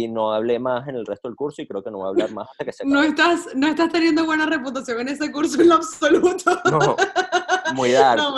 y no hablé más en el resto del curso y creo que no voy a hablar más hasta que se No acabe. estás, no estás teniendo buena reputación en ese curso en lo absoluto. No, muy dark. No,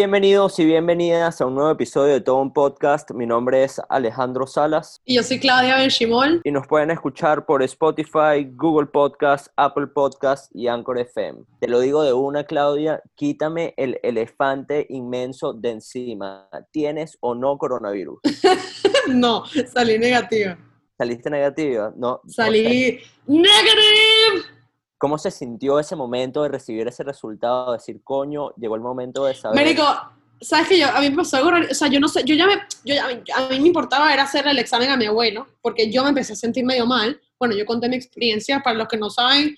Bienvenidos y bienvenidas a un nuevo episodio de Todo un Podcast. Mi nombre es Alejandro Salas Y yo soy Claudia Benchimol. y nos pueden escuchar por Spotify, Google Podcast, Apple Podcast y Anchor FM. Te lo digo de una, Claudia, quítame el elefante inmenso de encima. ¿Tienes o no coronavirus? No, salí negativa. ¿Saliste negativa? No. Salí negative. ¿Cómo se sintió ese momento de recibir ese resultado? De decir, coño, llegó el momento de saber. Marico, ¿sabes que yo, a mí me pasó algo? O sea, yo no sé, yo ya me, yo ya- a mí me importaba era hacer el examen a mi abuelo, porque yo me empecé a sentir medio mal. Bueno, yo conté mi experiencia, para los que no saben,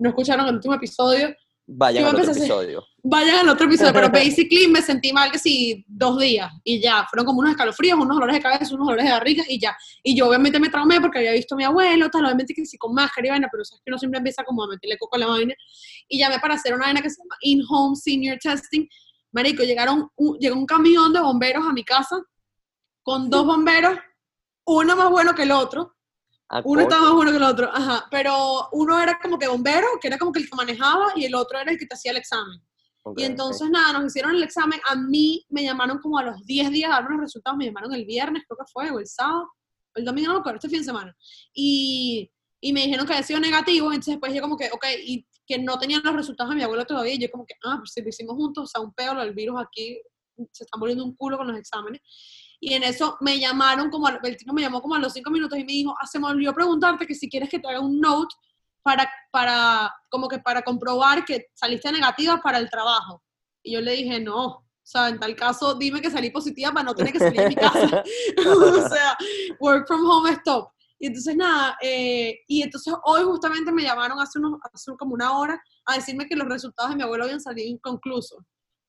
no escucharon el último episodio, Vayan al otro episodio. vayan al otro episodio, pero basically me sentí mal que sí, dos días, y ya, fueron como unos escalofríos, unos dolores de cabeza, unos dolores de barriga, y ya. Y yo obviamente me traumé porque había visto a mi abuelo, tal, obviamente que sí con máscara y vaina, pero sabes que uno siempre empieza como a meterle coco a la vaina, y llamé para hacer una vaina que se llama In-Home Senior Testing. Marico, llegaron, un- llegó un camión de bomberos a mi casa, con dos bomberos, uno más bueno que el otro, Uno estaba más bueno que el otro, ajá, pero uno era como que bombero, que era como que el que manejaba, y el otro era el que te hacía el examen. Ok, Y entonces, nada, nos hicieron el examen. A mí me llamaron como a los 10 días a los resultados. Me llamaron el viernes, creo que fue, o el sábado, o el domingo, no este fin de semana. Y, y me dijeron que había sido negativo. Entonces, después yo, como que, ok, y que no tenían los resultados de mi abuelo todavía. Y yo, como que, ah, pues si lo hicimos juntos, o sea, un pedo, del virus aquí, se está muriendo un culo con los exámenes. Y en eso me llamaron, como, el tipo me llamó como a los 5 minutos y me dijo, ah, se me olvidó preguntarte que si quieres que te haga un note para, para, como que para comprobar que saliste negativa para el trabajo. Y yo le dije, no, o sea, en tal caso, dime que salí positiva para no tener que salir de mi casa. o sea, work from home stop. Y entonces nada, eh, y entonces hoy justamente me llamaron hace, unos, hace como una hora a decirme que los resultados de mi abuelo habían salido inconclusos.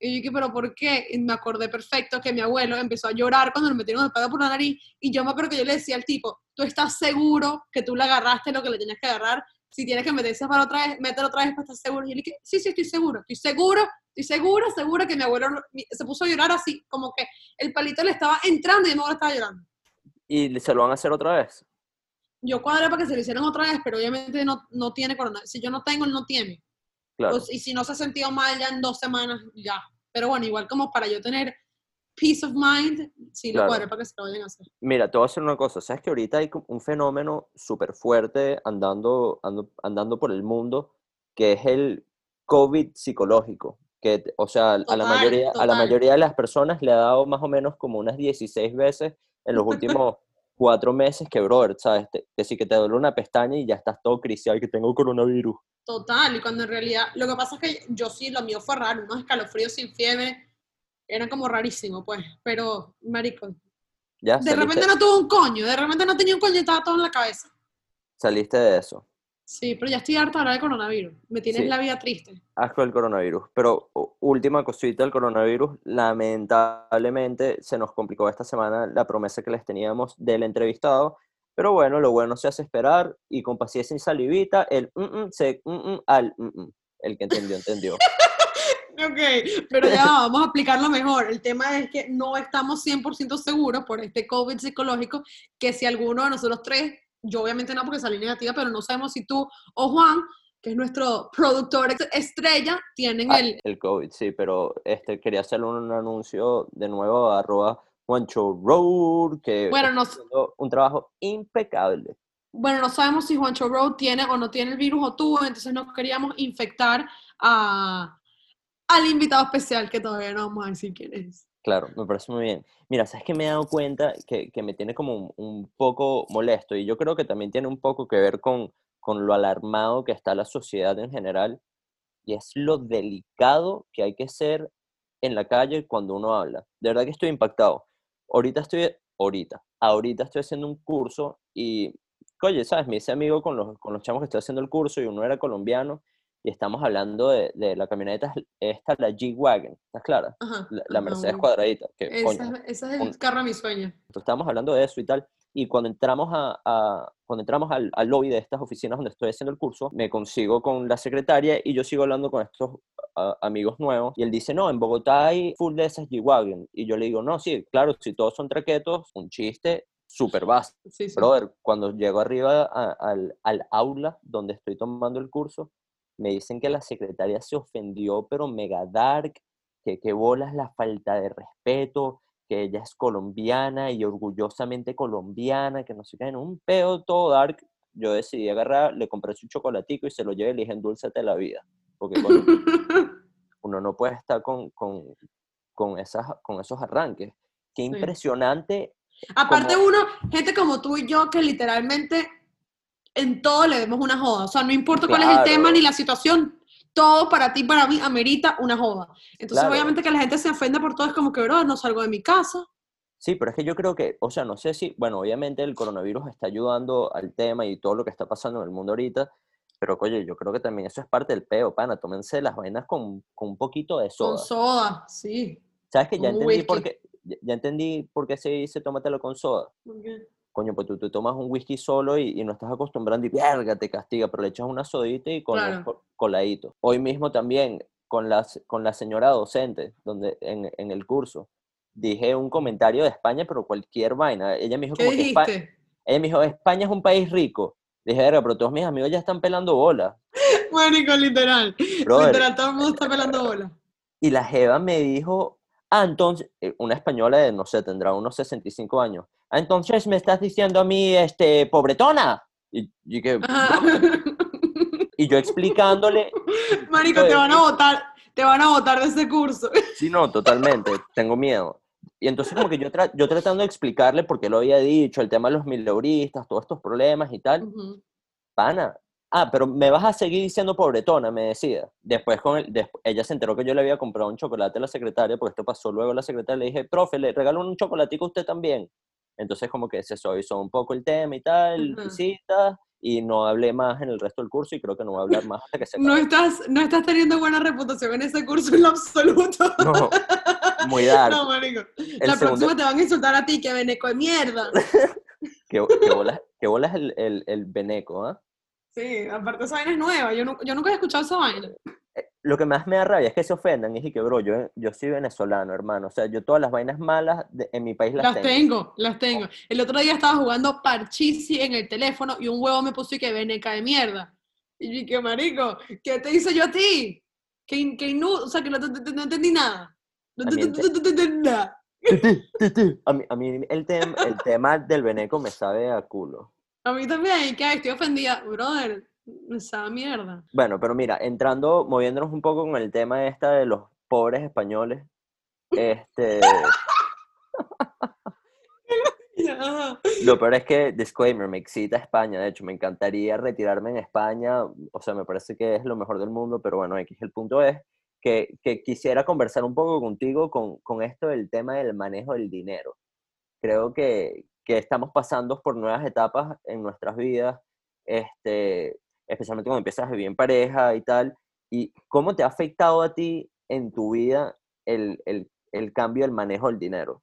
Y yo dije, pero ¿por qué? Y me acordé perfecto que mi abuelo empezó a llorar cuando le metieron el pedo por la nariz. Y yo me acuerdo que yo le decía al tipo, ¿tú estás seguro que tú le agarraste lo que le tenías que agarrar? Si tienes que meterse para otra vez, mételo otra vez para estar seguro. Y yo le dije, sí, sí, estoy seguro, estoy seguro, estoy segura, segura que mi abuelo se puso a llorar así, como que el palito le estaba entrando y mi abuelo estaba llorando. ¿Y se lo van a hacer otra vez? Yo cuadré para que se lo hicieran otra vez, pero obviamente no, no tiene coronavirus. Si yo no tengo, él no tiene. Claro. Pues, y si no se ha sentido mal ya en dos semanas, ya. Pero bueno, igual como para yo tener peace of mind, sí Claro. lo cuadré para que se lo vayan a hacer. Mira, te voy a hacer una cosa. Sabes que ahorita hay un fenómeno súper fuerte andando, ando- andando por el mundo, que es el COVID psicológico. Que, o sea, a la, Total, mayoría, a la mayoría de las personas le ha dado más o menos como unas 16 veces en los últimos cuatro meses que, brother, ¿sabes? Te- que sí que te duele una pestaña y ya estás todo cristial que tengo coronavirus. Total, y cuando en realidad, lo que pasa es que yo sí, lo mío fue raro, unos escalofríos sin fiebre, era como rarísimo, pues, pero, marico, Ya de saliste, repente no tuvo un coño, de repente no tenía un coño, estaba todo en la cabeza. saliste de eso. Sí, pero ya estoy harta ahora del coronavirus, me tienes Sí. la vida triste. asco del coronavirus. Pero última cosita del coronavirus, lamentablemente se nos complicó esta semana la promesa que les teníamos del entrevistado. Pero bueno, lo bueno se hace esperar y con paciencia y salivita, el mm, mm, se mm, mm, al mm, mm. El que entendió, entendió. Ok, pero ya va, vamos a explicarlo mejor. El tema es que no estamos 100% seguros por este COVID psicológico que si alguno de nosotros tres, yo obviamente no porque salí negativa, pero no sabemos si tú o Juan, que es nuestro productor estrella, tienen Ah, el... el COVID, sí, pero este, quería hacer un anuncio de nuevo a arroba Juancho Road, que Bueno, haciendo un trabajo impecable. Bueno, no sabemos si Juancho Road tiene o no tiene el virus o tuvo, entonces no queríamos infectar a, al invitado especial que todavía no vamos a decir quién es. Claro, me parece muy bien. Mira, ¿sabes que me he dado cuenta que, que me tiene como un, poco molesto? Y yo creo que también tiene un poco que ver con, con lo alarmado que está la sociedad en general. Y es lo delicado que hay que ser en la calle cuando uno habla. De verdad que estoy impactado. Ahorita estoy, ahorita, ahorita estoy haciendo un curso y, oye, ¿sabes? Me hice amigo con los, con los chamos que estoy haciendo el curso y uno era colombiano y estamos hablando de, de la camioneta, esta, la G-Wagon, ¿estás clara? Ajá, La, la Mercedes cuadradita, que Ese, coño, es- el un- carro de mi sueño. estábamos hablando de eso y tal. Y cuando entramos, a, a- cuando entramos al, al lobby de estas oficinas donde estoy haciendo el curso, me consigo con la secretaria y yo sigo hablando con estos a- amigos nuevos. Y él dice, no, en Bogotá hay full de esas G-Wagon. Y yo le digo, no, sí, claro, si todos son traquetos, un chiste súper básico. Sí, sí. Brother, cuando llego arriba a- al, al aula donde estoy tomando el curso, me dicen que la secretaria se ofendió, pero mega dark, que qué bolas la falta de respeto, que ella es colombiana y orgullosamente colombiana, que no sé qué, en un pedo todo dark. Yo decidí agarrar, le compré su chocolatico y se lo llevé y le dije, endulzate la vida. Porque uno no puede estar con, con, con, esas, con esos arranques. Qué impresionante Aparte como- uno, gente como tú y yo, que literalmente en todo le vemos una joda. O sea, no importa cuál es el tema ni la situación, todo para ti, para mí, amerita una joda. Entonces, Claro. obviamente que la gente se ofenda por todo, es como que, bro, no salgo de mi casa. Sí, pero es que yo creo que, o sea, no sé si, bueno, obviamente el coronavirus está ayudando al tema y todo lo que está pasando en el mundo ahorita, pero oye, yo creo que también eso es parte del peo, pana, tómense las vainas con, con un poquito de Con soda. soda, sí. ¿Sabes que ya entendí por qué, ya, entendí por qué se dice tómatelo con soda? Coño, pues tú, tú tomas un whisky solo y, y no estás acostumbrando y verga, te castiga, pero le echas una sodita y con Claro. co- coladito. Hoy mismo también, con la, con la señora docente, donde, en, en el curso, dije un comentario de España, pero cualquier vaina. Ella me dijo ¿Qué como que Espa- dijiste? ella me dijo, España es un país rico. Dije, verga, pero todos mis amigos ya están pelando bola. Marico, literal. Brother, Literal, todo el mundo está pelando bola. Y la Jeva me dijo, ah, entonces, eh, una española de, no sé, tendrá unos 65 años. Entonces me estás diciendo a mí, este, pobretona. Y, y que, y yo explicándole, Marico, te van a votar, te van a votar de ese curso. sí, no, totalmente, tengo miedo. Y entonces como que yo, tra- yo tratando de explicarle por qué lo había dicho, el tema de los mileuristas, todos estos problemas y tal, Ujú. pana. Ah, pero me vas a seguir diciendo pobretona, me decía. Después, con el, ella se enteró que yo le había comprado un chocolate a la secretaria, porque esto pasó luego a la secretaria, le dije, profe, le regalo un chocolatico a usted también. Entonces como que se suavizó un poco el tema y tal, Ajá. visitas, y no hablé más en el resto del curso y creo que no voy a hablar más hasta que se No estás, no estás teniendo buena reputación en ese curso en lo absoluto. No, muy dark. No, marico. El La segundo- próxima te van a insultar a ti, que veneco de mierda. ¿Qué, qué bolas, qué bolas el, el, el beneco, ¿ah? Sí, aparte esa vaina es nueva. Yo, nu- yo nunca he escuchado esa vaina. Lo que más me da rabia es que se ofendan y dije que, bro, yo, yo soy venezolano, hermano. O sea, yo todas las vainas malas de- en mi país las, Las tengo, las tengo. El otro día estaba jugando parchisi en el teléfono y un huevo me puso y que veneca de mierda. Y que marico, ¿qué te hice yo a ti? Que, que inu- o sea, que no, no entendí nada. No te- nada. A mí, a mí el, tem- el tema del beneco me sabe a culo. A mí también, que estoy ofendida. Brother, esa mierda. Bueno, pero mira, entrando, moviéndonos un poco con el tema esta de los pobres españoles, este, lo peor es que, disclaimer, me excita España, de hecho, me encantaría retirarme en España, o sea, me parece que es lo mejor del mundo, pero bueno, X, el punto es que, que quisiera conversar un poco contigo con, con esto del tema del manejo del dinero. Creo que, que estamos pasando por nuevas etapas en nuestras vidas, este, especialmente cuando empiezas a vivir en pareja y tal, y cómo te ha afectado a ti en tu vida el, el, el cambio del manejo del dinero.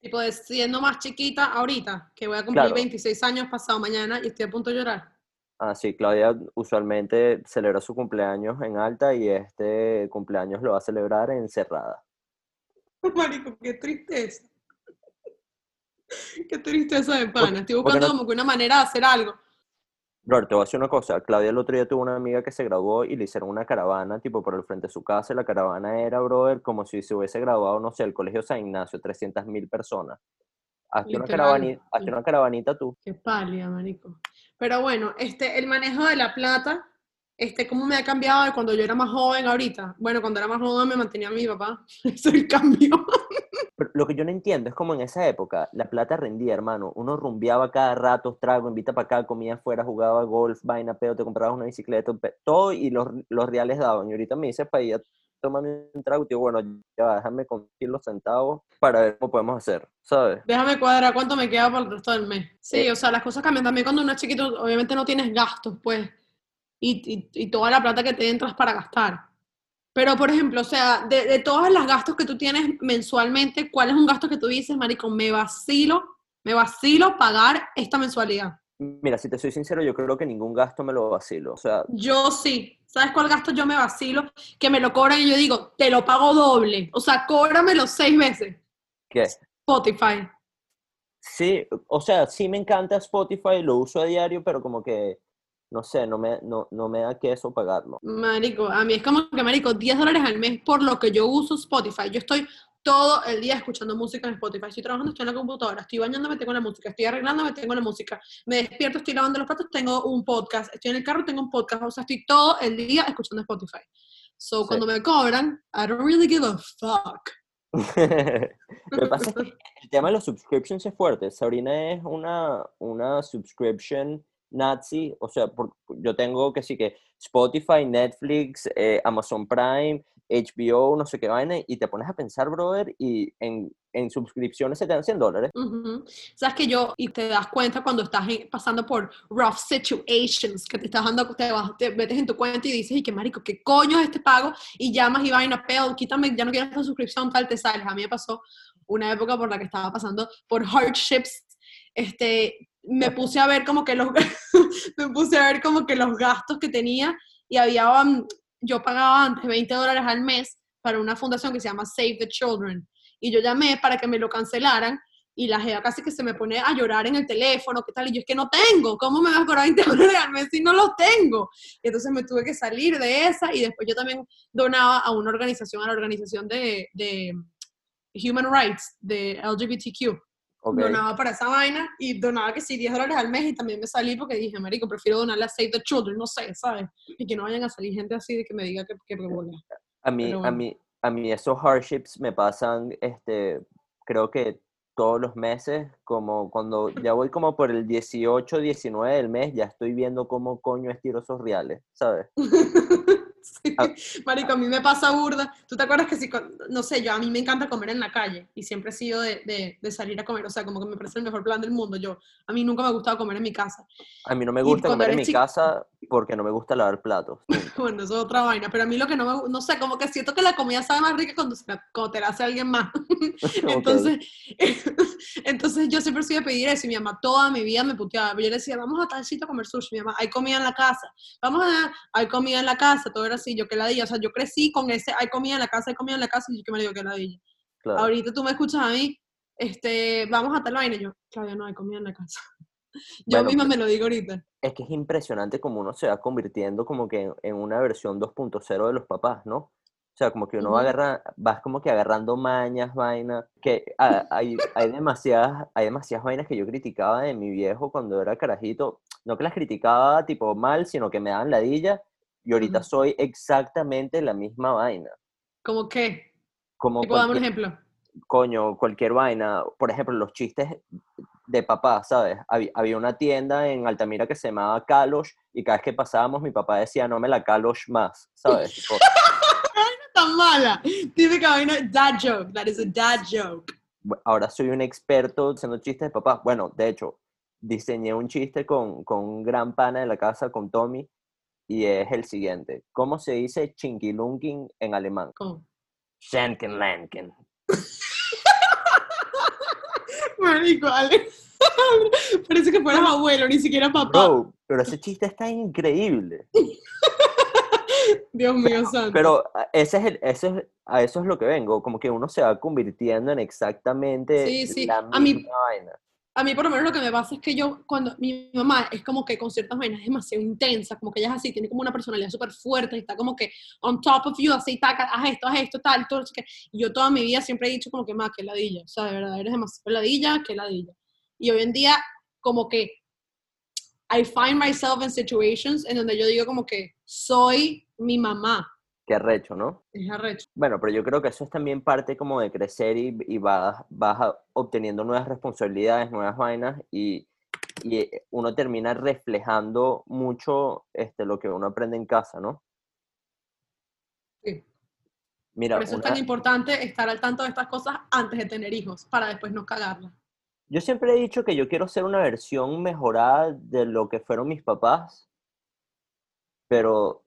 Tipo, de siendo más chiquita ahorita, que voy a cumplir Claro. 26 años pasado mañana y estoy a punto de llorar. Ah, sí, Claudia usualmente celebra su cumpleaños en alta y este cumpleaños lo va a celebrar encerrada. Marico, qué tristeza. Qué tristeza de pana. Estoy buscando no- como que una manera de hacer algo. Robert, te voy a decir una cosa. Claudia el otro día tuvo una amiga que se graduó y le hicieron una caravana, tipo, por el frente de su casa. La caravana era, brother, como si se hubiese graduado, no sé, el Colegio San Ignacio, 300 mil personas. Hazte una, Literal. caravani- hazte una caravanita tú. Qué pálida, marico. Pero bueno, este, el manejo de la plata, este, ¿cómo me ha cambiado de cuando yo era más joven ahorita? Bueno, cuando era más joven me mantenía mi papá. Ese es el cambio. Pero lo que yo no entiendo es como en esa época la plata rendía, hermano. Uno rumbeaba cada rato, trago, invita para acá, comía afuera, jugaba golf, vaina, pedo, te comprabas una bicicleta, todo y los, los reales daban. Y ahorita me dices para ir a tomarme un trago, tío, bueno, ya déjame conseguir los centavos para ver cómo podemos hacer, ¿sabes? Déjame cuadrar cuánto me queda para el resto del mes. Sí, Eh. o sea, las cosas cambian también cuando uno es chiquito, obviamente no tienes gastos, pues, y, y, y toda la plata que te entras para gastar. Pero, por ejemplo, o sea, de, de todos los gastos que tú tienes mensualmente, ¿cuál es un gasto que tú dices, marico, me vacilo Me vacilo pagar esta mensualidad. Mira, si te soy sincero, yo creo que ningún gasto me lo vacilo. O sea, Yo sí. ¿Sabes cuál gasto yo me vacilo? Que me lo cobran y yo digo, te lo pago doble. O sea, cóbramelo seis veces. ¿qué? Spotify. Sí, o sea, sí me encanta Spotify, lo uso a diario, pero como que, no sé, no me, no, no me da queso pagarlo. Marico, a mí es como que, marico, 10 dólares al mes por lo que yo uso Spotify. Yo estoy todo el día escuchando música en Spotify. Estoy trabajando, estoy en la computadora. Estoy bañándome, tengo la música. Estoy arreglándome, tengo la música. Me despierto, estoy lavando los platos, tengo un podcast. Estoy en el carro, tengo un podcast. O sea, estoy todo el día escuchando Spotify. So, Sí. cuando me cobran, I don't really give a fuck. Lo que pasa es que el tema de los subscriptions es fuerte. Sabrina es una, una subscription nazi, o sea, por- yo tengo que sí que Spotify, Netflix, eh, Amazon Prime, HBO, no sé qué vaina, y te pones a pensar, brother, y en, en suscripciones se te dan 100 dólares. Ujú. Sabes que yo, y te das cuenta cuando estás pasando por rough situations, que te estás dando, te, vas, te metes en tu cuenta y dices, y qué marico, qué coño es este pago, y llamas y vaina, peo, quítame, ya no quiero esta suscripción, tal, te sales. A mí me pasó una época por la que estaba pasando por hardships, este, me puse a ver como que los, me puse a ver como que los gastos que tenía, y había, um, yo pagaba antes 20 dólares al mes para una fundación que se llama Save the Children, y yo llamé para que me lo cancelaran, y la jeva casi que se me pone a llorar en el teléfono, ¿qué tal? Y yo es que no tengo, ¿cómo me vas a cobrar 20 dólares al mes si no los tengo? Y entonces me tuve que salir de esa y después yo también donaba a una organización, a la organización de, de Human Rights, de LGBTQ. ¿Ok? Donaba para esa vaina y donaba que sí 10 dólares al mes y también me salí porque dije, marico, prefiero donarle a Save the Children, no sé, ¿sabes? Y que no vayan a salir gente así de que me diga que, que, bola. A mí, Pero a bueno. mí, a mí esos hardships me pasan, este, creo que todos los meses, como cuando ya voy como por el 18, 19 del mes, ya estoy viendo cómo coño estiro esos reales, ¿sabes? Ah. Marico, a mí me pasa burda. ¿Tú te acuerdas que si, no sé, yo a mí me encanta comer en la calle y siempre he sido de, de- de salir a comer, o sea, como que me parece el mejor plan del mundo. Yo, a mí nunca me ha gustado comer en mi casa. A mí no me gusta comer en mi casa porque no me gusta lavar platos. Bueno, eso es otra vaina, pero a mí lo que no me gu- no sé, como que siento que la comida sabe más rica cuando, cuando te la hace alguien más. Entonces, entonces yo siempre soy de pedir eso y mi mamá toda mi vida me puteaba. Yo le decía, vamos a tal sitio a comer sushi. Mi mamá, hay comida en la casa. Vamos a, hay comida en la casa. Todo era así, yo que ladilla. O sea, yo crecí con ese, hay comida en la casa, hay comida en la casa. Y yo que me digo que ladilla. Claro. Ahorita tú me escuchas a mí, este, vamos a tal vaina. Y yo, Claudia, no hay comida en la casa. Yo Bueno, misma pues- me lo digo ahorita. Es que es impresionante como uno se va convirtiendo como que en, en una versión 2.0 de los papás, ¿no? O sea, como que uno va agarra, vas como que agarrando mañas, vainas, que ah, hay, hay, demasiadas, hay demasiadas vainas que yo criticaba de mi viejo cuando era carajito. No que las criticaba tipo mal, sino que me daban ladilla y ahorita soy exactamente la misma vaina. ¿Cómo qué? Como Tipo, dame un cualquier- ejemplo. coño, cualquier vaina. Por ejemplo, los chistes de papá, ¿sabes? Había, una tienda en Altamira que se llamaba Kalosh y cada vez que pasábamos mi papá decía, no me la Kalosh más, ¿sabes? Tipo, Tan mala. Típica vaina, dad joke. That is a dad joke. ahora soy un experto haciendo chistes de papá. Bueno, de hecho, diseñé un chiste con, con un gran pana de la casa, con Tommy, y es el siguiente. ¿Cómo se dice chinquilunkin en alemán? ¿Cómo? Schenkenlanken. Marico, Ale. Parece que fueras abuelo, ni siquiera papá. Bro, pero ese chiste está increíble. Dios mío santo. Pero a- ese es el, ese es, a eso es lo que vengo, como que uno se va convirtiendo en exactamente Sí, sí, la a mí- misma vaina. A mí por lo menos lo que me pasa es que yo, cuando mi mamá es como que con ciertas vainas es demasiado intensa, como que ella es así, tiene como una personalidad súper fuerte está como que on top of you, así, taca, haz esto, haz esto, tal, todo. Y yo toda mi vida siempre he dicho como que, más que ladilla, o sea, de verdad, eres demasiado ladilla, que ladilla. Y hoy en día, como que, I find myself in situations en donde yo digo como que soy mi mamá. Qué arrecho, ¿no? Es arrecho. Bueno, pero yo creo que eso es también parte como de crecer y, y vas, obteniendo nuevas responsabilidades, nuevas vainas y, y eh, uno termina reflejando mucho este, lo que uno aprende en casa, ¿no? Sí. Mira, Por eso es tan importante estar al tanto de estas cosas antes de tener hijos, para después no cagarla. Yo siempre he dicho que yo quiero ser una versión mejorada de lo que fueron mis papás, pero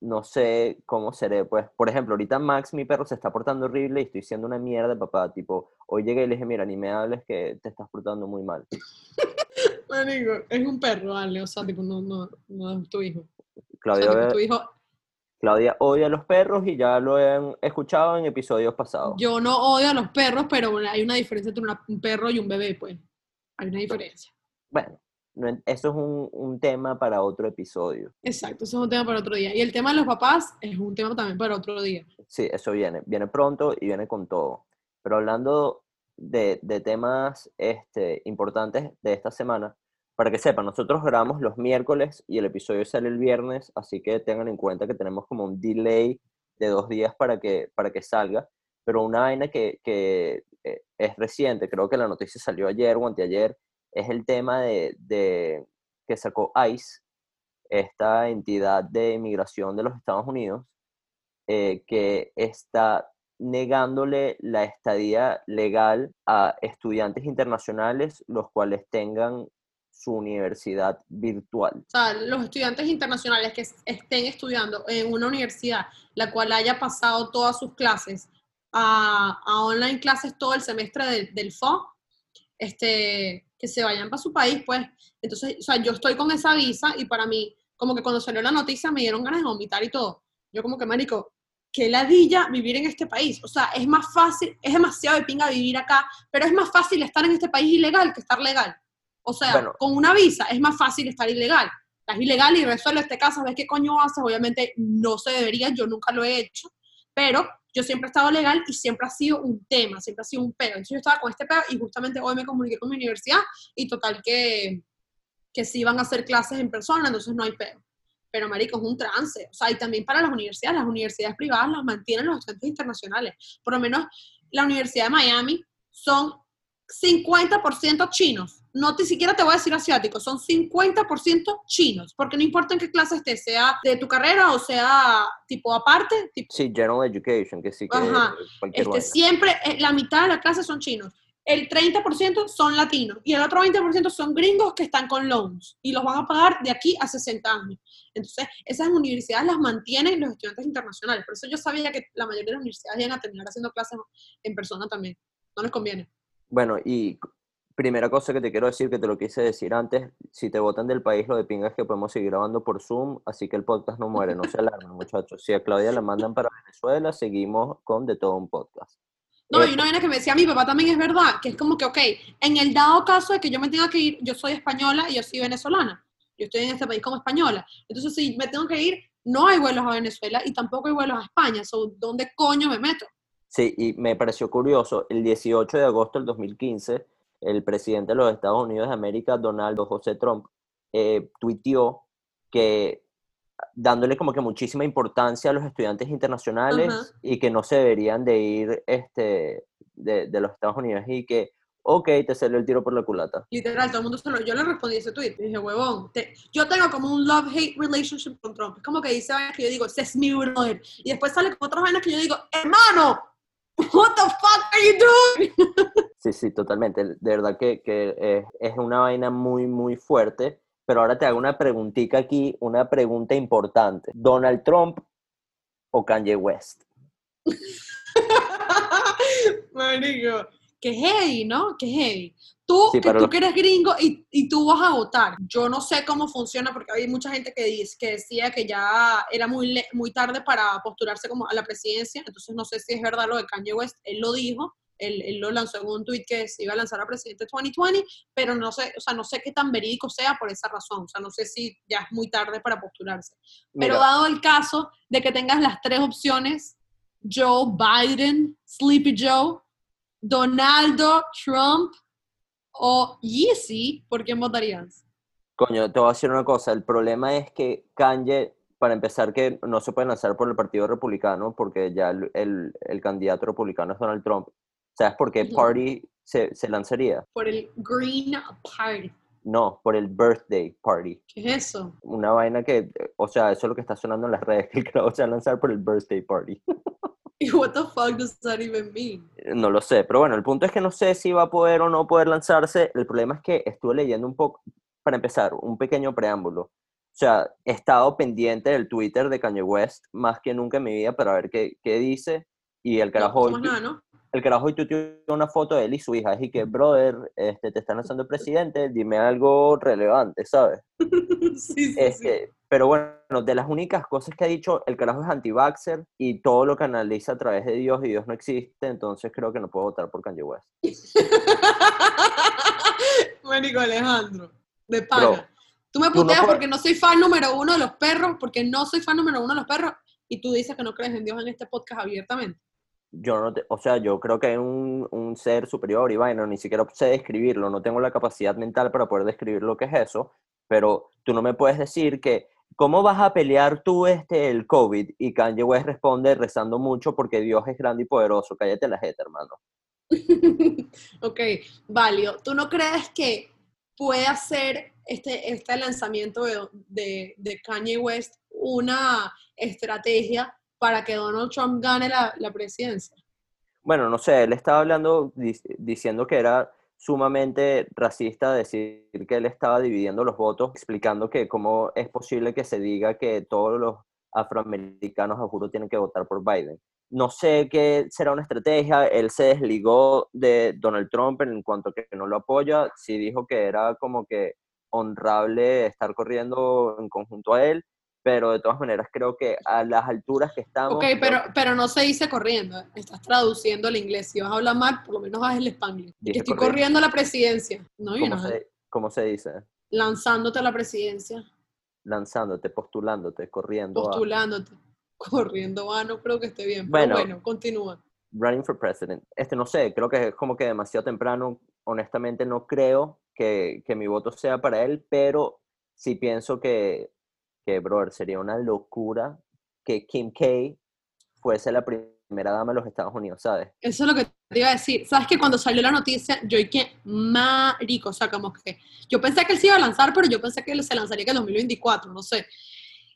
no sé cómo seré. Pues, por ejemplo, ahorita Max, mi perro, se está portando horrible y estoy siendo una mierda, papá. Tipo, hoy llegué y le dije, mira, ni me hables que te estás portando muy mal. Marico, es un perro, vale, o sea, tipo, no, no, no es tu hijo. Claudia, O sea, tipo, tu hijo, Claudia odia a los perros y ya lo han escuchado en episodios pasados. yo no odio a los perros, pero hay una diferencia entre un perro y un bebé, pues. Hay una diferencia. Bueno, no eso es un, un tema para otro episodio. Exacto, eso es un tema para otro día. Y el tema de los papás es un tema también para otro día. Sí, eso viene, viene pronto y viene con todo. Pero hablando de, de temas este, importantes de esta semana, para que sepan, nosotros grabamos los miércoles y el episodio sale el viernes, así que tengan en cuenta que tenemos como un delay de dos días para que, para que salga. Pero una vaina que, que eh, es reciente, creo que la noticia salió ayer o anteayer, es el tema de, de que sacó ICE, esta entidad de inmigración de los Estados Unidos, eh, que está negándole la estadía legal a estudiantes internacionales los cuales tengan su universidad virtual. O sea, los estudiantes internacionales que es- estén estudiando en una universidad, la cual haya pasado todas sus clases a, a online clases todo el semestre del, del FO, este, que se vayan para su país, pues. Entonces, o sea, yo estoy con esa visa y para mí, como que cuando salió la noticia me dieron ganas de vomitar y todo. Yo como que, marico, qué ladilla vivir en este país. O sea, es más fácil, es demasiado de pinga vivir acá, pero es más fácil estar en este país ilegal que estar legal. O sea, Bueno. con una visa es más fácil estar ilegal. Estás ilegal y resuelve este caso, ves qué coño haces. Obviamente no se debería, yo nunca lo he hecho, pero yo siempre he estado legal y siempre ha sido un tema, siempre ha sido un pedo. Entonces yo estaba con este pedo y justamente hoy me comuniqué con mi universidad y total que, que sí van a hacer clases en persona, entonces no hay pedo. Pero, marico, es un trance. O sea, y también para las universidades, las universidades privadas las mantienen los estudiantes internacionales. Por lo menos la Universidad de Miami son 50% chinos. No ni siquiera te voy a decir asiáticos, son 50% chinos. Porque no importa en qué clase estés, sea de tu carrera o sea tipo aparte, tipo, Sí, General Education, que sí que Ajá. cualquier este, siempre eh, la mitad de la clase son chinos. El 30% son latinos y el otro 20% son gringos que están con loans y los van a pagar de aquí a 60 años. Entonces, esas universidades las mantienen los estudiantes internacionales. Por eso yo sabía que la mayoría de las universidades iban a terminar haciendo clases en persona también. No les conviene. Bueno, y primera cosa que te quiero decir, que te lo quise decir antes, si te votan del país, lo de pinga es que podemos seguir grabando por Zoom, así que el podcast no muere, no se alarmen, muchachos. Si a Claudia la mandan para Venezuela, seguimos con De Todo un Podcast. No, Eh, y una vaina que me decía mi papá también es verdad, que es como que, ok, en el dado caso de que yo me tenga que ir, yo soy española y yo soy venezolana, yo estoy en este país como española, entonces si me tengo que ir, no hay vuelos a Venezuela y tampoco hay vuelos a España, so, ¿dónde coño me meto? Sí, y me pareció curioso, el 18 de agosto del 2015, el presidente de los Estados Unidos de América, Donald José Trump, eh, tuiteó que dándole como que muchísima importancia a los estudiantes internacionales Ajá. y que no se deberían de ir este, de, de los Estados Unidos y que, ok, te salió el tiro por la culata. Literal, todo el mundo se lo, yo le respondí ese tweet, dije, huevón, te- yo tengo como un love-hate relationship con Trump, es como que dice vainas que yo digo, ese es mi brother, y después sale con otras vainas que yo digo, hermano, what the fuck are you doing? Sí, sí, totalmente. De verdad que, que eh, es una vaina muy, muy fuerte. Pero ahora te hago una preguntita aquí, una pregunta importante. ¿Donald Trump o Kanye West? Marico, que heavy, ¿no? Que heavy. Tú, Sí, que, tú que eres gringo y, y tú vas a votar. Yo no sé cómo funciona porque hay mucha gente que, dice, que decía que ya era muy, muy tarde para postularse como a la presidencia. Entonces no sé si es verdad lo de Kanye West. Él lo dijo. Él, él lo lanzó en un tweet que se iba a lanzar a presidente 2020, pero no sé, o sea, no sé qué tan verídico sea por esa razón. O sea, no sé si ya es muy tarde para postularse. Pero dado el caso de que tengas las tres opciones, Joe Biden, Sleepy Joe, Donaldo Trump o Yeezy, ¿por quién votarías? coño, te voy a decir una cosa. El problema es que Kanye, para empezar, que no se puede lanzar por el Partido Republicano porque ya el, el- el candidato republicano es Donald Trump. ¿Sabes por qué. Party se, se lanzaría? Por el Green Party. No, por el Birthday Party. ¿Qué es eso? Una vaina que, o sea, eso es lo que está sonando en las redes, que el se va a lanzar por el Birthday Party. ¿Y what the fuck does that even mean? No lo sé, pero bueno, el punto es que no sé si va a poder o no poder lanzarse. El problema es que estuve leyendo un poco, para empezar, un pequeño preámbulo. sea, he estado pendiente del Twitter de Kanye West más que nunca en mi vida para ver qué, qué dice. Y el carajo, No, nada, ¿no? el carajo hoy tuiteó una foto de él y su hija. Así que, brother, este, te están lanzando presidente, dime algo relevante, ¿sabes? sí, sí, sí. Pero bueno, de las únicas cosas que ha dicho, el carajo es anti-vaxxer y todo lo canaliza a través de Dios y Dios no existe, entonces creo que no puedo votar por Kanye West. Marico Alejandro, de pana. Bro, tú me no puteas porque no soy fan número uno de los perros, porque no soy fan número uno de los perros, y tú dices que no crees en Dios en este podcast abiertamente. Yo no te- o sea, yo creo que hay un, un ser superior y vaina, ni siquiera sé describirlo, no tengo la capacidad mental para poder describir lo que es eso, pero tú no me puedes decir que, ¿cómo vas a pelear tú este, el COVID? Y Kanye West responde rezando mucho porque Dios es grande y poderoso, cállate la jeta, hermano. ok, válido. ¿Tú no crees que puede hacer este, este lanzamiento de, de, de Kanye West una estrategia para que Donald Trump gane la, la presidencia? Bueno, no sé, él estaba hablando, dic- diciendo que era sumamente racista decir que él estaba dividiendo los votos, explicando que cómo es posible que se diga que todos los afroamericanos, a juro, tienen que votar por Biden. No sé qué será una estrategia, él se desligó de Donald Trump en cuanto que no lo apoya, sí dijo que era como que honrable estar corriendo en conjunto a él, pero de todas maneras creo que a las alturas que estamos... Ok, creo pero, pero no se dice corriendo, ¿eh? estás traduciendo el inglés. Si vas a hablar mal, por lo menos haz el spanglish. Que estoy corriendo. a la presidencia. No, ¿Cómo no, se, cómo se dice? lanzándote a la presidencia, lanzándote, postulándote, corriendo a postulándote. Corriendo, ah, no creo que esté bien. Bueno. pero bueno, continúa. running for president. Este no sé, creo que es como que demasiado temprano. Honestamente no creo que, que mi voto sea para él, pero sí pienso que, que, brother, sería una locura que Kim K fuese la primera dama de los Estados Unidos, ¿sabes? Eso es lo que te iba a decir. ¿Sabes que cuando salió la noticia, yo dije, marico, o sea, como que yo pensé que él se iba a lanzar, pero yo pensé que se lanzaría que en 2024, no sé.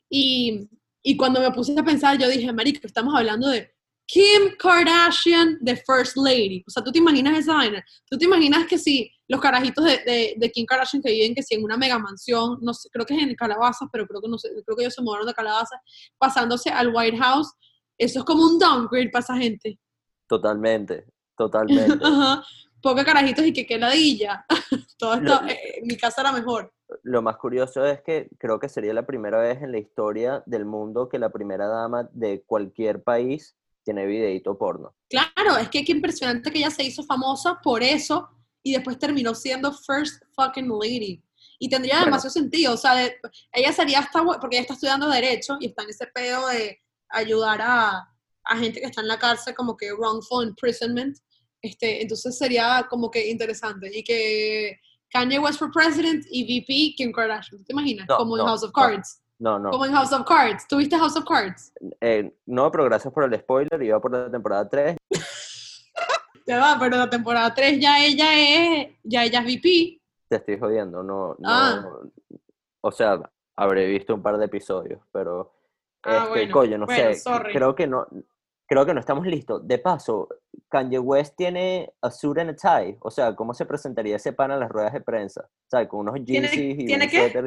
Y, y cuando me puse a pensar, yo dije, marico, estamos hablando de Kim Kardashian, the First Lady. O sea, ¿tú te imaginas esa vaina? ¿Tú te imaginas que si los carajitos de, de, de Kim Kardashian que viven que si en una mega mansión, no sé, creo que es en Calabazas, pero creo que no sé, creo que ellos se mudaron de Calabazas, pasándose al White House, eso es como un downgrade para esa gente. Totalmente, totalmente. Ajá. Poca carajitos y que qué ladilla. Todo esto, Lo- eh, mi casa era mejor. Lo más curioso es que creo que sería la primera vez en la historia del mundo que la primera dama de cualquier país tiene videíto porno. Claro, es que qué impresionante que ella se hizo famosa por eso y después terminó siendo first fucking lady. Y tendría Bueno. demasiado sentido, o sea, de- ella sería hasta, porque ella está estudiando Derecho y está en ese pedo de ayudar a, a gente que está en la cárcel como que wrongful imprisonment. Este, entonces sería como que interesante. Y que Kanye West for president y VP Kim Kardashian, ¿te imaginas? No, como en no, House of. Cards. No, no. Como en House of Cards. ¿Tuviste House of Cards? Eh, no, pero gracias por el spoiler. Iba por la temporada 3. Ya va, pero la temporada 3 ya ella es, ya ella es VP. Te estoy jodiendo. No, no. Ah. O sea, habré visto un par de episodios, pero. Ah, este, bueno, coño, no bueno, sé. sorry. Creo que no. Creo que no estamos listos. De paso, Kanye West tiene a suit and a tie. O sea, ¿cómo se presentaría ese pan a las ruedas de prensa? O sea, con unos ¿Tiene- jeans y un suéter.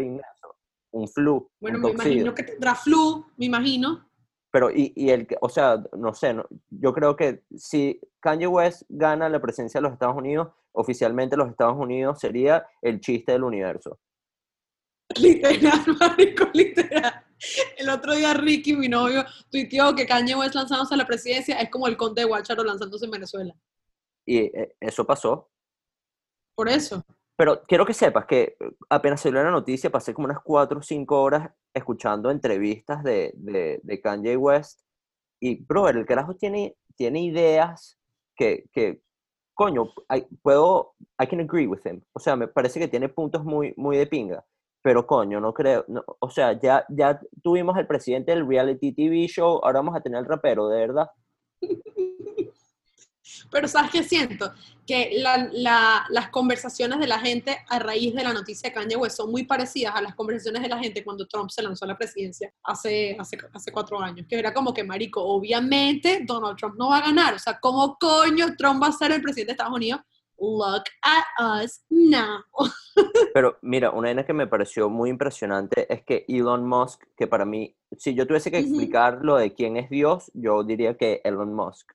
Un flu. Bueno, un me imagino que tendrá flu, me imagino. Pero, y, y el que, o sea, no sé, no- yo creo que si Kanye West gana la presidencia de los Estados Unidos, oficialmente los Estados Unidos sería el chiste del universo. Literal, marico, literal. El otro día Ricky, mi novio, tuiteó que Kanye West lanzándose a la presidencia es como el conde de Guácharo lanzándose en Venezuela. Y eh, eso pasó. Por eso. Pero quiero que sepas que eh, apenas salió la noticia, pasé como unas 4 o 5 horas escuchando entrevistas de, de, de Kanye West. Y, brother, el carajo tiene, tiene ideas que, que coño, I- puedo, I can agree with him. O sea, me parece que tiene puntos muy, muy de pinga. Pero, coño, no creo, no, o sea, ya, ya tuvimos al presidente del reality TV show, ahora vamos a tener al rapero, de verdad. Pero ¿sabes qué siento? Que la- la- las conversaciones de la gente a raíz de la noticia de Kanye West son muy parecidas a las conversaciones de la gente cuando Trump se lanzó a la presidencia hace, hace, hace cuatro años. Que era como que, marico, obviamente Donald Trump no va a ganar. O sea, ¿cómo coño Trump va a ser el presidente de Estados Unidos Look at us now. Pero mira, una vaina que me pareció muy impresionante es que Elon Musk, que para mí, si yo tuviese que explicar lo de quién es Dios, yo diría que Elon Musk.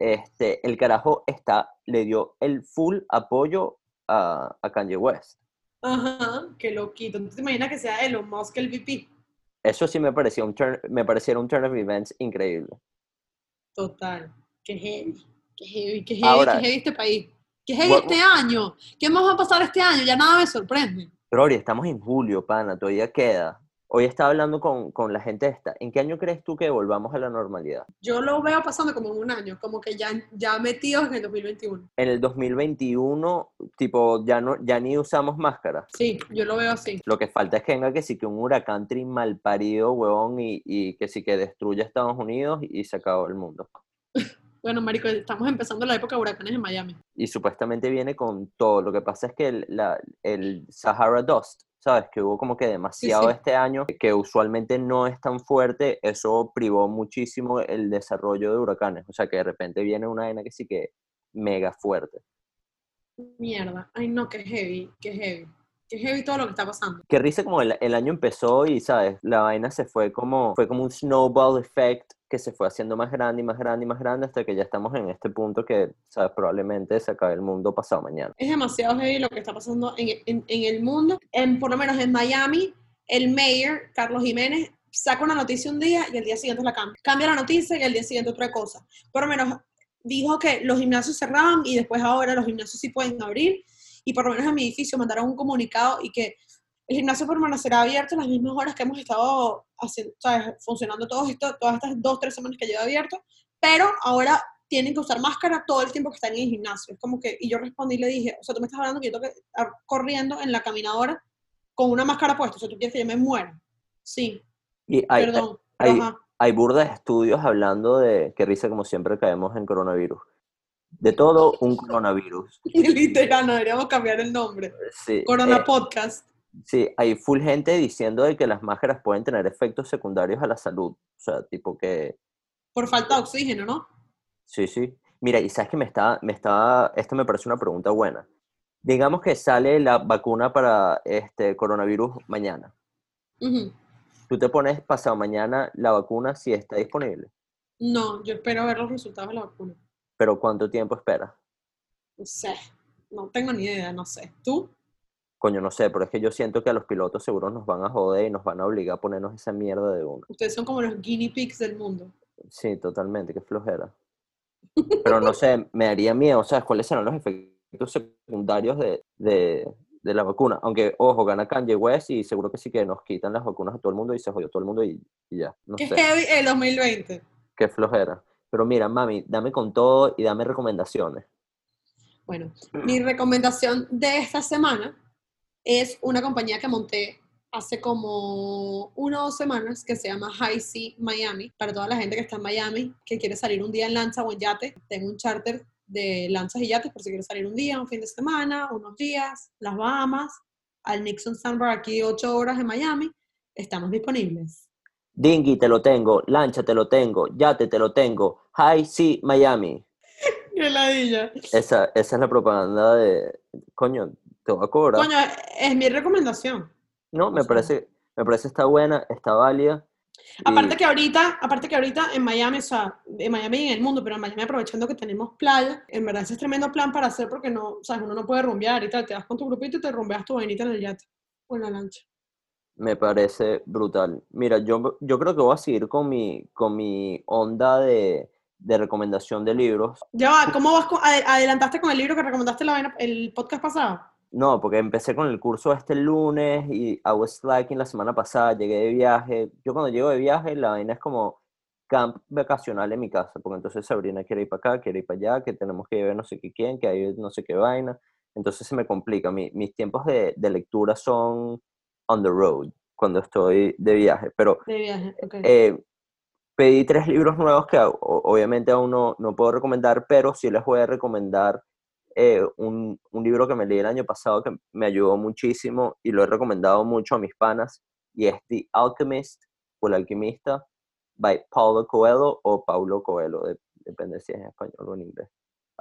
Este, el carajo está, le dio el full apoyo a, a Kanye West. Ajá, qué loquito. ¿Tú te imaginas que sea Elon Musk el VP? Eso sí me pareció un turn, me pareciera un turn of events increíble. Total. Qué heavy. Qué heavy, qué heavy, Ahora- qué heavy este país. Qué heavy What- este año. ¿Qué más va a pasar este año? Ya nada me sorprende. Gloria, estamos en julio, pana, todavía queda. Hoy estaba hablando con, con la gente esta. ¿En qué año crees tú que volvamos a la normalidad? Yo lo veo pasando como en un año, como que ya, ya metidos en el 2021. En el 2021, tipo, ya, no, ya ni usamos máscara. Sí, yo lo veo así. Lo que falta es que venga que sí que un huracán mal parido, huevón, y, y que sí que destruya Estados Unidos y se acabó el mundo. Bueno, marico, estamos empezando la época de huracanes en Miami. Y supuestamente viene con todo. Lo que pasa es que el, la- el Sahara Dust, ¿sabes? Que hubo como que demasiado sí. este año, que usualmente no es tan fuerte, eso privó muchísimo el desarrollo de huracanes. O sea, que de repente viene una vaina que sí que mega fuerte. Mierda. Ay, no, qué heavy, qué heavy. Qué heavy todo lo que está pasando. Qué risa como el, el año empezó y, ¿sabes? La vaina se fue como, fue como un snowball effect que se fue haciendo más grande y más grande y más grande hasta que ya estamos en este punto que, ¿sabes? Probablemente se acabe el mundo pasado mañana. Es demasiado heavy lo que está pasando en, en- en el mundo. En, por lo menos en Miami, el mayor, Carlos Jiménez, saca una noticia un día y el día siguiente la cambia. Cambia la noticia y el día siguiente otra cosa. Por lo menos dijo que los gimnasios cerraban y después ahora los gimnasios sí pueden abrir. Y por lo menos en mi edificio mandaron un comunicado y que el gimnasio permanecerá abierto las mismas horas que hemos estado haciendo, ¿sabes? funcionando todos esto, todas estas dos, tres semanas que lleva abierto, pero ahora tienen que usar máscara todo el tiempo que están en el gimnasio. Es como que, y yo respondí y le dije, o sea, tú me estás hablando que yo tengo que estar corriendo en la caminadora con una máscara puesta, o sea, tú quieres que yo me muera. Sí, Y hay, perdón. hay- hay burdas de estudios hablando de, qué risa como siempre caemos en coronavirus. De todo un coronavirus. Literal, no deberíamos cambiar el nombre. Sí, Corona eh, Podcast. sí, hay full gente diciendo de que las máscaras pueden tener efectos secundarios a la salud. O sea, tipo que, Por falta de oxígeno, ¿no? sí, sí. Mira, y sabes que me está, me está, esto me parece una pregunta buena. Digamos que sale la vacuna para este coronavirus mañana. Tú te pones pasado mañana la vacuna si está disponible. No, yo espero ver los resultados de la vacuna. Pero ¿cuánto tiempo esperas? No sé, no tengo ni idea, no sé. ¿Tú? Coño, no sé, pero es que yo siento que a los pilotos seguros nos van a joder y nos van a obligar a ponernos esa mierda de uno. Ustedes son como los guinea pigs del mundo. Sí, totalmente, qué flojera. Pero no sé, me daría miedo, ¿sabes? ¿Cuáles serán los efectos secundarios de, de, de la vacuna? Aunque, ojo, gana Kanye West y seguro que sí que nos quitan las vacunas a todo el mundo y se jodió todo el mundo y, y ya, no Qué sé, heavy el 2020. qué flojera. Pero mira, mami, dame con todo y dame recomendaciones. Bueno, mi recomendación de esta semana es una compañía que monté hace como una o dos semanas que se llama High Sea Miami. Para toda la gente que está en Miami, que quiere salir un día en lanza o en yate, tengo un charter de lanzas y yates por si quieres salir un día, un fin de semana, unos días, las Bahamas, al Nixon Sandbar aquí ocho horas en Miami. Estamos disponibles. Dinghy te lo tengo, lancha te lo tengo, yate te lo tengo, High Sea Miami. ¡Qué ladilla! Esa, esa es la propaganda de, coño, te voy a cobrar. Coño, es mi recomendación. No, me sea. parece, me parece está buena, está válida. y- Aparte que ahorita, aparte que ahorita en Miami, o sea, en Miami y en el mundo, pero en Miami aprovechando que tenemos playa, en verdad ese es tremendo plan para hacer porque no, o sea, uno no puede rumbear y tal, te vas con tu grupito y te rumbeas tu vainita en el yate o en la lancha. Me parece brutal. Mira, yo, yo creo que voy a seguir con mi, con mi onda de, de recomendación de libros. Ya va, ¿cómo vas con, ade- adelantaste con el libro que recomendaste la el podcast pasado? No, porque empecé con el curso este lunes y I was slacking la semana pasada, llegué de viaje. Yo cuando llego de viaje, la vaina es como camp vacacional en mi casa, porque entonces Sabrina quiere ir para acá, quiere ir para allá, que tenemos que ver no sé qué quién, que hay no sé qué vaina. Entonces se me complica. Mi- mis tiempos de, de lectura son on the road, cuando estoy de viaje. Pero De viaje, ok. Eh, pedí tres libros nuevos que obviamente aún no, no puedo recomendar, pero sí les voy a recomendar eh, un, un libro que me leí el año pasado que me ayudó muchísimo y lo he recomendado mucho a mis panas y es The Alchemist o El Alquimista by Paulo Coelho o Paulo Coelho, de- depende si es en español o en inglés.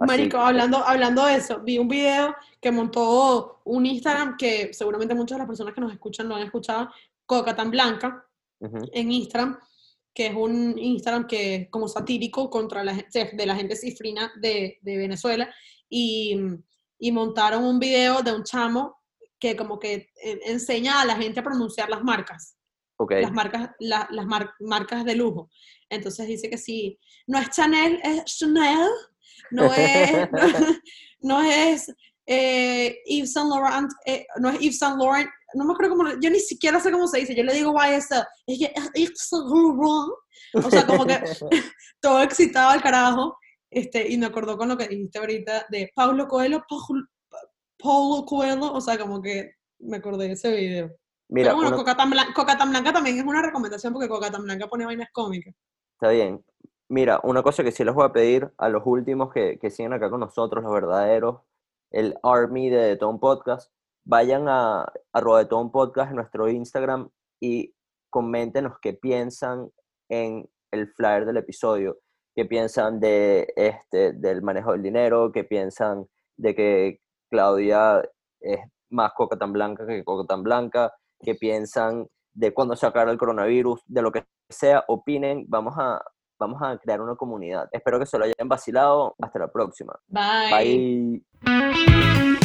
Marico, hablando, hablando de eso, vi un video que montó un Instagram que seguramente muchas de las personas que nos escuchan lo han escuchado, Coca tan Blanca, en Instagram, que es un Instagram que es como satírico contra la gente, de la gente cifrina de, de Venezuela, y, y, montaron un video de un chamo que como que enseña a la gente a pronunciar las marcas. Okay. Las marcas, las marcas de lujo. Entonces dice que sí, no es Chanel, es Chanel, no es, no, es eh, Yves Saint Laurent, eh, no es Yves Saint Laurent, no me acuerdo cómo, yo ni siquiera sé cómo se dice, yo le digo YSL, es que Yves Saint Laurent, o sea, como que todo excitado al carajo, este, y me acordó con lo que dijiste ahorita de Paulo Coelho, Paulo Coelho, o sea, como que me acordé de ese video. Mira, Pero bueno, Coca, tan Blanca, Coca tan Blanca también es una recomendación porque Coca tan Blanca pone vainas cómicas. Está bien. Mira, una cosa que sí les voy a pedir a los últimos que, que siguen acá con nosotros, los verdaderos, el Army de Tom Podcast, vayan a arroba de Tom Podcast en nuestro Instagram y coméntenos qué piensan en el flyer del episodio, qué piensan de este, del manejo del dinero, qué piensan de que Claudia es más coca tan blanca que coca tan blanca, qué piensan de cuándo sacar el coronavirus, de lo que sea, opinen, vamos a, vamos a crear una comunidad. Espero que se lo hayan vacilado. Hasta la próxima. Bye. Bye.